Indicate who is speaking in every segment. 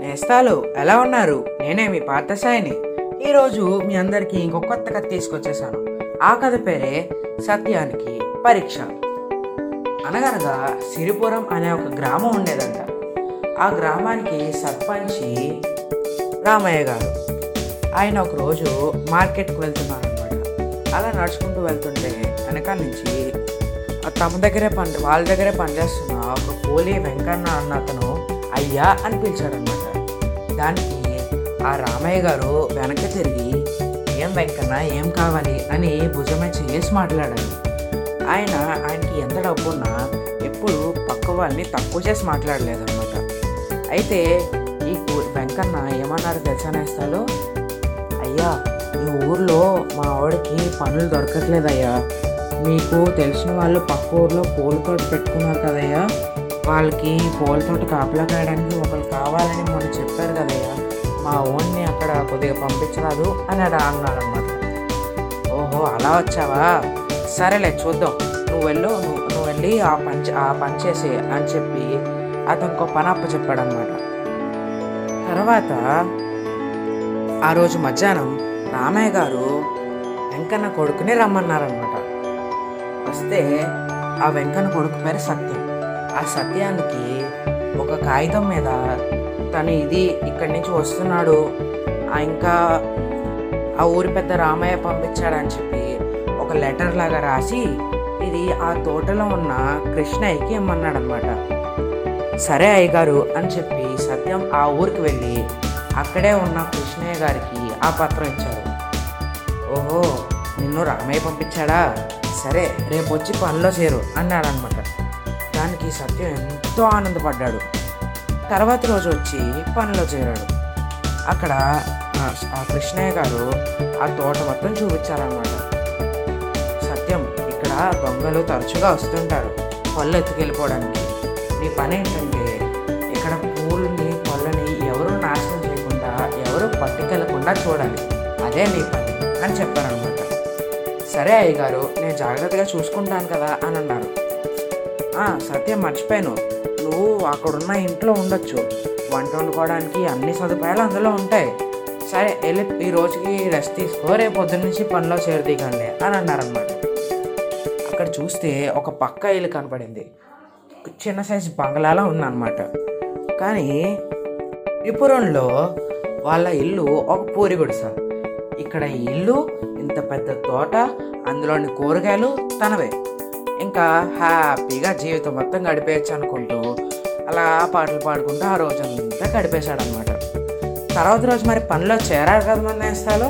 Speaker 1: నేస్తాలు ఎలా ఉన్నారు? నేనే మీ పార్థసాయిని. ఈరోజు మీ అందరికీ ఇంకొక కొత్త కథ తీసుకొచ్చేసాను ఆ కథ పేరే సత్యానికి పరీక్ష. అనగనగా సిరిపురం అనే ఒక గ్రామం ఉండేదంట. ఆ గ్రామానికి సర్పంచి రామయ్య గారు. ఆయన ఒకరోజు మార్కెట్కి వెళ్తున్నారనమాట అలా నడుచుకుంటూ వెళ్తుంటే వెనకాల నుంచి తమ దగ్గరే పని వాళ్ళ దగ్గరే పనిచేస్తున్న ఒక కూలీ వెంకన్న అన్న అతను అయ్యా అని పిలిచాడనమాట దానికి ఆ రామయ్య గారు వెనక్కి తిరిగి ఏం వెంకన్న ఏం కావాలి? అని భుజమే చేసి మాట్లాడాడు. ఆయన ఆయనకి ఎంత డబ్బు ఉన్నా ఎప్పుడు పక్క వాళ్ళని తక్కువ చేసి మాట్లాడలేదన్నమాట. అయితే ఈ వెంకన్న ఏమన్నారు తెలుసా అయ్యా ఈ ఊర్లో మా ఆవిడకి పనులు దొరకట్లేదయ్యా. మీకు తెలిసిన వాళ్ళు పక్క ఊర్లో పూలు తోట పెట్టుకున్నారు కదయ్యా. వాళ్ళకి పూల తోట కాపలా కాయడానికి ఒకరు కావాలని మొన్న చెప్పారు కదయ్యా. మా ఓన్ని అక్కడ కొద్దిగా పంపించరాదు అని అలా అన్నాడు ఓహో అలా వచ్చావా? సరేలే చూద్దాం. నువ్వు వెళ్ళు నువ్వు నువ్వు వెళ్ళి ఆ పని ఆ పని చేసి అని చెప్పి అతనికి ఒక పని అప్ప చెప్పాడనమాట తర్వాత ఆ రోజు మధ్యాహ్నం రామయ్య గారు వెంకన్న కొడుకుని రమ్మన్నారనమాట వస్తే ఆ వెంకన్న కొడుకు పేరు సత్యం. ఆ సత్యానికి ఒక కాగితం మీద తను ఇది ఇక్కడి నుంచి వస్తున్నాడు. ఇంకా ఆ ఊరి పెద్ద రామయ్య పంపించాడని చెప్పి ఒక లెటర్ లాగా రాసి ఇది ఆ తోటలో ఉన్న కృష్ణయ్యకి ఇమ్మన్నాడు అనమాట సరే అయ్యగారు అని చెప్పి సత్యం ఆ ఊరికి వెళ్ళి అక్కడే ఉన్న కృష్ణయ్య గారికి ఆ పత్రం ఇచ్చారు. ఓహో నిన్ను రామయ్య పంపించాడా? సరే రేపు వచ్చి పనిలో చేరు అన్నాడనమాట అనమాట సత్యం ఎంతో ఆనందపడ్డాడు. తర్వాత రోజు వచ్చి పనిలో చేరాడు. అక్కడ ఆ, కృష్ణయ్య గారు ఆ తోట మొత్తం చూపించారనమాట సత్యం ఇక్కడ దొంగలు తరచుగా వస్తుంటారు పళ్ళు ఎత్తుకెళ్ళిపోవడానికి. నీ పని ఏంటంటే ఇక్కడ పూలని పళ్ళని ఎవరు నాశనం చేయకుండా ఎవరు పట్టుకెళ్ళకుండా చూడాలి. అదే నీ పని అని చెప్పారనమాట సరే అయ్యగారు నేను జాగ్రత్తగా చూసుకుంటాను కదా అని అన్నారు. సత్య మర్చిపోయాను. నువ్వు అక్కడున్న ఇంట్లో ఉండొచ్చు. వంట వండుకోవడానికి అన్ని సదుపాయాలు అందులో ఉంటాయి. సరే వెళ్ళి ఈ రోజుకి రెస్ట్ తీసుకో. రేపు పొద్దున్న నుంచి పనిలో చేరదీకండి అని అన్నారనమాట అక్కడ చూస్తే ఒక పక్క ఇల్లు కనపడింది. చిన్న సైజు బంగ్లాలా ఉందన్నమాట. కానీ త్రిపురంలో వాళ్ళ ఇల్లు ఒక పూరి గుడిస. ఇక్కడ ఇల్లు ఇంత పెద్ద తోట అందులోని కూరగాయలు తనవే. ఇంకా హ్యాపీగా జీవితం మొత్తం గడిపేయచ్చు అనుకుంటూ అలా పాటలు పాడుకుంటూ ఆ రోజంతా గడిపేశాడనమాట తర్వాత రోజు మరి పనిలో చేరారు కదా మన నేస్తాలో?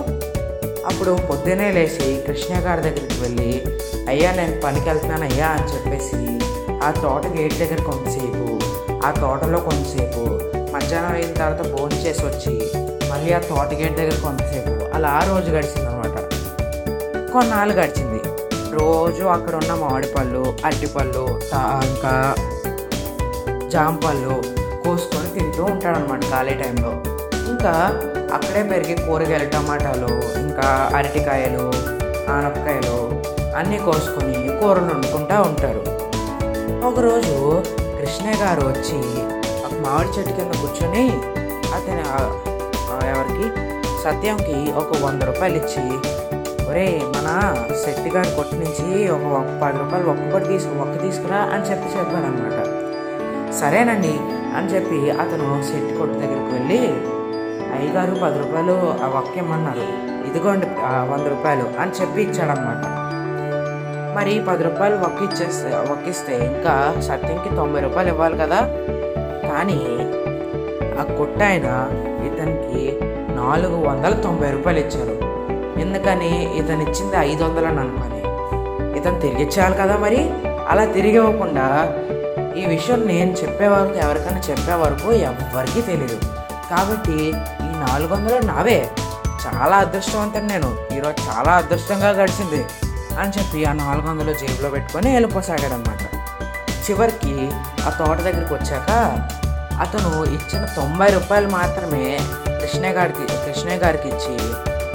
Speaker 1: అప్పుడు పొద్దునే లేచి కృష్ణ గారి దగ్గరికి వెళ్ళి అయ్యా నేను పనికి వెళ్తున్నాను అయ్యా అని చెప్పేసి ఆ తోట గేట్ దగ్గర కొంతసేపు ఆ తోటలో కొంతసేపు మధ్యాహ్నం అయిన తర్వాత భోజనం చేసి వచ్చి మళ్ళీ ఆ తోట గేట్ దగ్గర కొంతసేపు అలా ఆ రోజు గడిచింది అనమాట కొన్నాళ్ళు గడిచింది. రోజు అక్కడ ఉన్న మామిడిపళ్ళు అరటిపళ్ళు ఇంకా జాంపళ్ళు కోసుకొని తింటూ ఉంటాడనమాట ఖాళీ టైంలో. ఇంకా అక్కడే పెరిగే కూరగాయలు టమాటాలు ఇంకా అరటికాయలు ఆనపకాయలు అన్నీ కోసుకొని కూరలు వండుకుంటూ ఉంటారు. ఒకరోజు కృష్ణయ్య గారు వచ్చి ఒక మామిడి చెట్టు కింద కూర్చొని అతని ఎవరికి? సత్యంకి ఒక వంద రూపాయలు ఇచ్చి ఒరే మన శెట్టి గారి కొట్టు నుంచి ఒక పది రూపాయలు ఒక్కొక్కటి తీసుకు ఒక్క తీసుకురా అని చెప్పి చెప్పాడనమాట సరేనండి అని చెప్పి అతను శెట్టి కొట్టు దగ్గరికి వెళ్ళి అయ్యగారు పది రూపాయలు ఆ ఒక్క ఇమ్మన్నారు. ఇదిగోండి వంద రూపాయలు అని చెప్పి ఇచ్చాడనమాట మరి పది రూపాయలు ఒక్క ఇచ్చేస్తే ఒక్కిస్తే ఇంకా సత్యంకి తొంభై రూపాయలు ఇవ్వాలి కదా. కానీ ఆ కొట్టాయన ఇతనికి నాలుగు వందల తొంభై రూపాయలు ఇచ్చారు. ఎందుకని ఇతను ఇచ్చింది ఐదు వందలు అనుకొని ఇతను తిరిగి ఇచ్చేయాలి కదా మరి? అలా తిరిగి ఇవ్వకుండా ఈ విషయం నేను చెప్పే వరకు ఎవరికైనా చెప్పే వరకు ఎవ్వరికీ తెలియదు కాబట్టి ఈ నాలుగు వందలు నావే. చాలా అదృష్టవంతం నేను. ఈరోజు చాలా అదృష్టంగా గడిచింది అని చెప్పి ఆ నాలుగు వందలు జేబులో పెట్టుకొని వెళ్ళిపోసాగాడనమాట. చివరికి ఆ తోట దగ్గరికి వచ్చాక అతను ఇచ్చిన తొంభై రూపాయలు మాత్రమే కృష్ణయ్య గారికి కృష్ణయ్య గారికి ఇచ్చి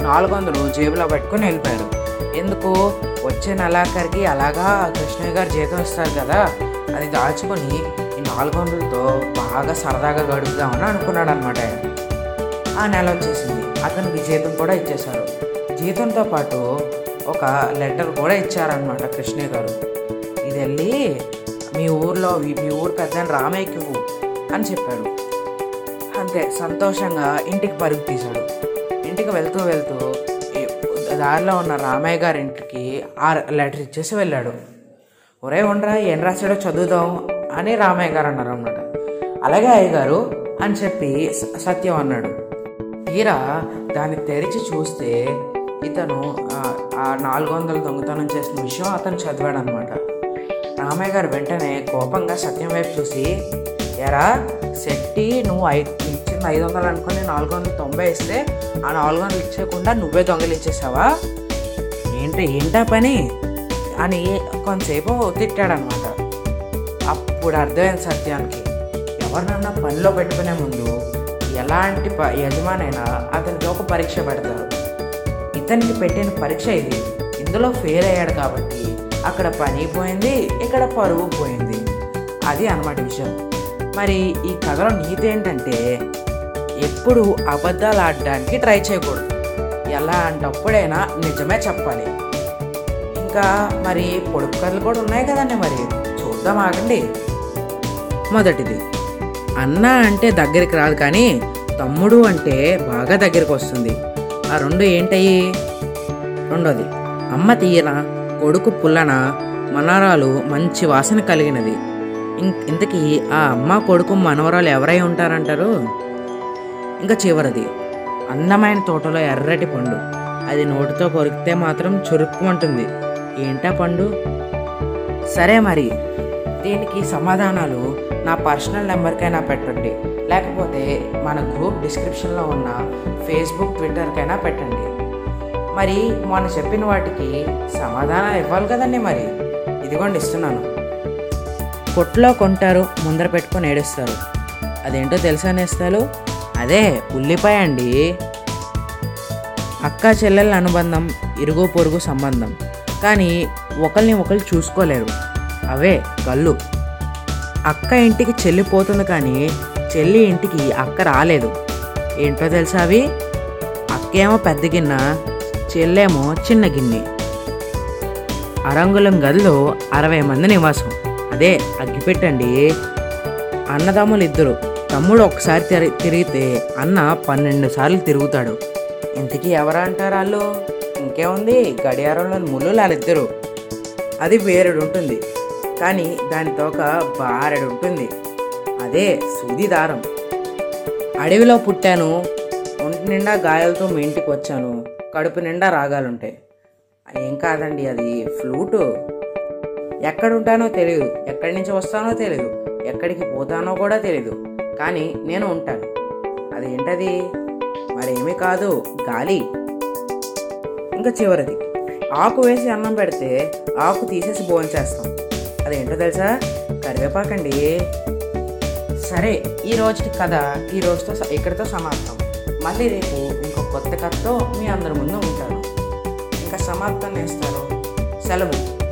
Speaker 1: నాలుగు వందలు జేబులో పెట్టుకుని వెళ్ళిపోయారు. ఎందుకు? వచ్చే నెలాఖరికి అలాగా కృష్ణయ్య గారు జీతం ఇస్తారు కదా అది దాచుకొని ఈ నాలుగు వందలతో బాగా సరదాగా గడుపుదామని అనుకున్నాడు అనమాట ఆయన. ఆ నెల వచ్చేసింది. అతనికి జీతం కూడా ఇచ్చేశారు. జీతంతో పాటు ఒక లెటర్ కూడా ఇచ్చారనమాట కృష్ణయ్య గారు. ఇది వెళ్ళి మీ ఊర్లో మీ ఊరు పెద్ద రామయ్యకి అని చెప్పాడు. అంతే సంతోషంగా ఇంటికి పరుగు తీశాడు. ఇంటికి వెళ్తూ వెళ్తూ దారిలో ఉన్న రామయ్య గారి ఇంటికి ఆ లెటర్ ఇచ్చేసి వెళ్ళాడు. ఒరే ఉండరా ఏం రాశాడో చదువుదాం అని రామయ్య గారు అన్నారు అన్నమాట. అలాగే అయ్యగారు అని చెప్పి సత్యం అన్నాడు. తీరా దాన్ని తెరిచి చూస్తే ఇతను ఆ- ఆ నాలుగు వందల దొంగతనం చేసిన విషయం అతను చదివాడు అనమాట రామయ్య గారు వెంటనే కోపంగా సత్యం వైపు చూసి ఎరా శెట్టి నువ్వు ఐ ఇచ్చిన ఐదు వందలు అనుకుని నాలుగు వందలు తొంభై ఇస్తే ఆ నాలుగు వందలు ఇచ్చేయకుండా నువ్వే దొంగలు ఇచ్చేసావా ఏంటి ఏంటా పని? అని కొంతసేపు తిట్టాడనమాట. అప్పుడు అర్థమైంది సత్యానికి. ఎవరినన్నా పనిలో పెట్టుకునే ముందు ఎలాంటి ప యజమానైనా అతనికి ఒక పరీక్ష పెడతారు. ఇతనికి పెట్టిన పరీక్ష ఇది. ఇందులో ఫెయిల్ అయ్యాడు కాబట్టి అక్కడ పని పోయింది ఇక్కడ పరువు పోయింది. అది అనమాట విషయం. మరి ఈ కథలో నీతి ఏంటంటే ఎప్పుడు అబద్ధాలు ఆడడానికి ట్రై చేయకూడదు. ఎలా అంటప్పుడైనా నిజమే చెప్పాలి. ఇంకా మరి పొడుపు కథలు కూడా ఉన్నాయి కదండి మరి. చూద్దాం ఆగండి. మొదటిది. అన్న అంటే దగ్గరికి రాదు కానీ తమ్ముడు అంటే బాగా దగ్గరికి వస్తుంది. ఆ రెండు ఏంటయ్యి? రెండోది. అమ్మ తీయన కొడుకు పుల్లన మనవరాలు మంచి వాసన కలిగినది. ఇంతకీ ఆ అమ్మ కొడుకు మనవరాలు ఎవరై ఉంటారంటారు? ఇంకా చివరిది. అందమైన తోటలో ఎర్రటి పండు. అది నోటితో కొరికితే మాత్రం చురుక్కు ఉంటుంది ఏంటా పండు? సరే మరి. దీనికి సమాధానాలు నా పర్సనల్ నెంబర్కైనా పెట్టండి. లేకపోతే మన గ్రూప్ డిస్క్రిప్షన్లో ఉన్న ఫేస్బుక్ ట్విట్టర్కైనా పెట్టండి. మరి మొన్న చెప్పిన వాటికి సమాధానాలు ఇవ్వాలి కదండి మరి. ఇదిగోండి ఇస్తున్నాను. కొట్లో కొంటారు ముందర పెట్టుకొని ఏడుస్తారు. అదేంటో తెలుసా నేస్తాలు? అదే ఉల్లిపాయ అండి. అక్క చెల్లెల అనుబంధం ఇరుగు పొరుగు సంబంధం. కానీ ఒకరిని ఒకరు చూసుకోలేరు. అవే కళ్ళు. అక్క ఇంటికి చెల్లి పోతుంది కానీ చెల్లి ఇంటికి అక్క రాలేదు. ఏంటో తెలుసా అవి? అక్కేమో పెద్ద గిన్నె చెల్లేమో చిన్న గిన్నె. అరంగుళం గదిలో అరవై మంది నివాసం. అదే అగ్గిపెట్టండి. అన్నదమ్ములు ఇద్దరు తమ్ముడు ఒకసారి తిరి తిరిగితే అన్న పన్నెండు సార్లు తిరుగుతాడు. ఇంతకీ ఎవరా అంటారు వాళ్ళు? ఇంకేముంది? గడియారంలోని ముళ్ళు వాళ్ళిద్దరు అది వేరేడు ఉంటుంది. కానీ దానితో ఒక బారెడు ఉంటుంది. అదే సూది దారం. అడవిలో పుట్టాను. ఒంటి నిండా గాయాలతో మీ ఇంటికి వచ్చాను. కడుపు నిండా రాగాలుంటాయి. ఏం కాదండి అది ఫ్లూటు. ఎక్కడ ఉంటానో తెలియదు ఎక్కడి నుంచి వస్తానో తెలియదు ఎక్కడికి పోతానో కూడా తెలియదు కానీ నేను ఉంటాను. అదేంటది? మరేమీ కాదు. గాలి. ఇంకా చివరిది. ఆకు వేసి అన్నం పెడితే ఆకు తీసేసి భోంచేస్తాం అదేంటో తెలుసా? కరివేపాకండి. సరే ఈ రోజుకి కథ ఈ రోజుతో స- ఇక్కడితో సమాప్తం. మళ్ళీ రేపు ఇంకో కొత్త కథతో మీ అందరి ముందు ఉంటాను. ఇంకా సమాప్తం చేస్తారు సెలవు.